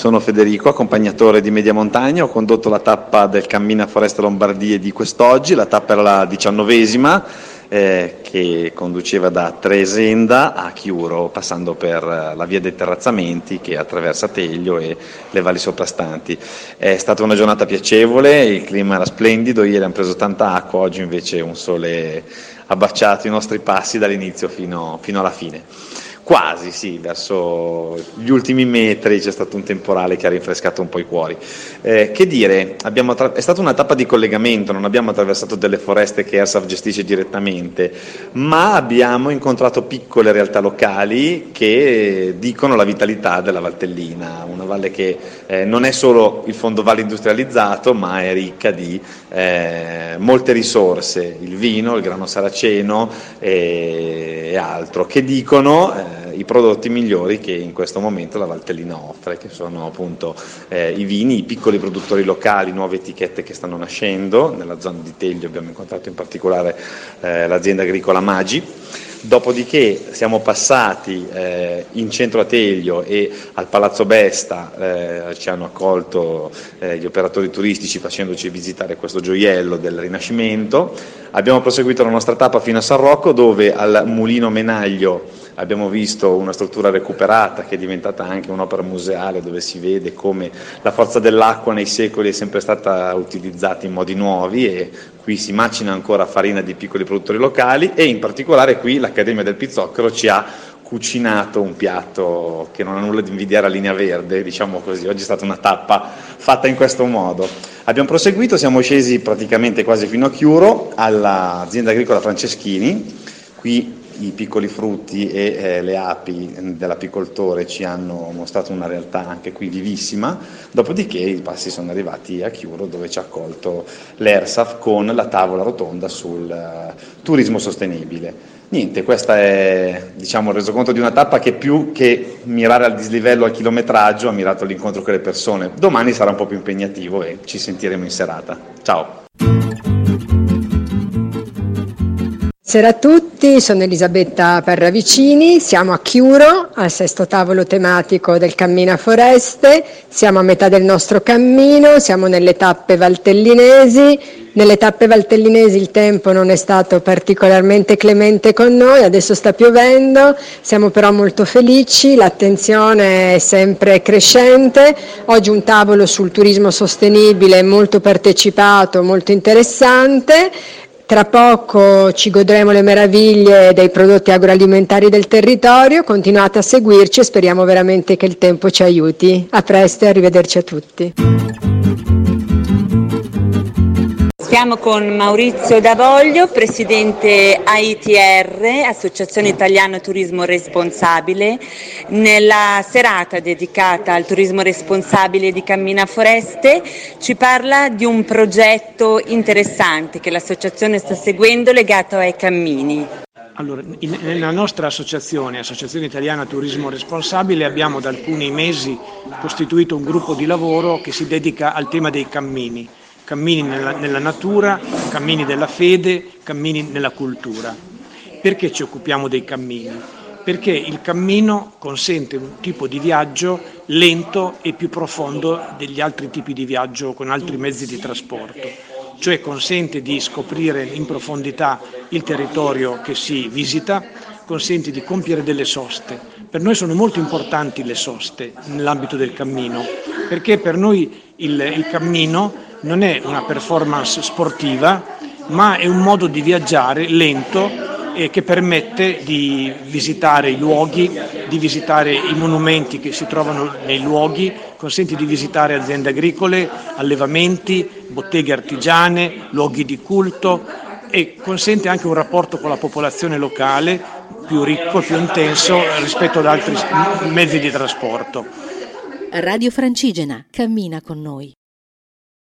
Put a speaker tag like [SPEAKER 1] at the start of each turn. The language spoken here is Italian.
[SPEAKER 1] Sono Federico, accompagnatore di Media Montagna, ho condotto la tappa del Cammina Foreste Lombardia di quest'oggi, la tappa era la diciannovesima eh, che conduceva da Tresenda a Chiuro, passando per eh, la via dei terrazzamenti che attraversa Teglio e le valli soprastanti. È stata una giornata piacevole, il clima era splendido, ieri abbiamo preso tanta acqua, oggi invece un sole ha baciato i nostri passi dall'inizio fino, fino alla fine. Quasi, sì, verso gli ultimi metri c'è stato un temporale che ha rinfrescato un po' i cuori. Eh, che dire, attra- è stata una tappa di collegamento, non abbiamo attraversato delle foreste che ERSAF gestisce direttamente, ma abbiamo incontrato piccole realtà locali che dicono la vitalità della Valtellina, una valle che eh, non è solo il fondovalle industrializzato, ma è ricca di eh, molte risorse, il vino, il grano saraceno e, e altro, che dicono eh, i prodotti migliori che in questo momento la Valtellina offre, che sono appunto eh, i vini, i piccoli produttori locali, nuove etichette che stanno nascendo, nella zona di Teglio abbiamo incontrato in particolare eh, l'azienda agricola Magi, Dopodiché siamo passati eh, in centro a Teglio e al Palazzo Besta, eh, ci hanno accolto eh, gli operatori turistici facendoci visitare questo gioiello del Rinascimento. Abbiamo proseguito la nostra tappa fino a San Rocco dove al Mulino Menaglio abbiamo visto una struttura recuperata che è diventata anche un'opera museale dove si vede come la forza dell'acqua nei secoli è sempre stata utilizzata in modi nuovi e qui si macina ancora farina di piccoli produttori locali e in particolare qui l'Accademia del Pizzocchero ci ha cucinato un piatto che non ha nulla di invidiare a linea verde, diciamo così, oggi è stata una tappa fatta in questo modo. Abbiamo proseguito, siamo scesi praticamente quasi fino a Chiuro all'azienda agricola Franceschini, qui i piccoli frutti e eh, le api dell'apicoltore ci hanno mostrato una realtà anche qui vivissima, dopodiché i passi sono arrivati a Chiuro dove ci ha accolto l'ERSAF con la tavola rotonda sul uh, turismo sostenibile. Niente, questo è diciamo, il resoconto di una tappa che più che mirare al dislivello, al chilometraggio, ha mirato all'incontro con le persone. Domani sarà un po' più impegnativo e ci sentiremo in serata. Ciao!
[SPEAKER 2] Buonasera a tutti, sono Elisabetta Parravicini, siamo a Chiuro, al sesto tavolo tematico del Cammina Foreste, siamo a metà del nostro cammino, siamo nelle tappe valtellinesi, nelle tappe valtellinesi il tempo non è stato particolarmente clemente con noi, adesso sta piovendo, siamo però molto felici, l'attenzione è sempre crescente, oggi un tavolo sul turismo sostenibile molto partecipato, molto interessante. Tra poco ci godremo le meraviglie dei prodotti agroalimentari del territorio, continuate a seguirci e speriamo veramente che il tempo ci aiuti. A presto e arrivederci a tutti.
[SPEAKER 3] Siamo con Maurizio Davoglio, presidente AITR, Associazione Italiana Turismo Responsabile, nella serata dedicata al turismo responsabile di Cammina Foreste ci parla di un progetto interessante che l'associazione sta seguendo legato ai cammini.
[SPEAKER 4] Allora, in, nella nostra associazione, Associazione Italiana Turismo Responsabile, abbiamo da alcuni mesi costituito un gruppo di lavoro che si dedica al tema dei cammini cammini nella, nella natura, cammini della fede, cammini nella cultura. Perché ci occupiamo dei cammini? Perché il cammino consente un tipo di viaggio lento e più profondo degli altri tipi di viaggio con altri mezzi di trasporto, cioè consente di scoprire in profondità il territorio che si visita, consente di compiere delle soste. Per noi sono molto importanti le soste nell'ambito del cammino, perché per noi il, il cammino non è una performance sportiva, ma è un modo di viaggiare lento e che permette di visitare i luoghi, di visitare i monumenti che si trovano nei luoghi, consente di visitare aziende agricole, allevamenti, botteghe artigiane, luoghi di culto e consente anche un rapporto con la popolazione locale più ricco, più intenso rispetto ad altri mezzi di trasporto.
[SPEAKER 5] Radio Francigena, cammina con noi.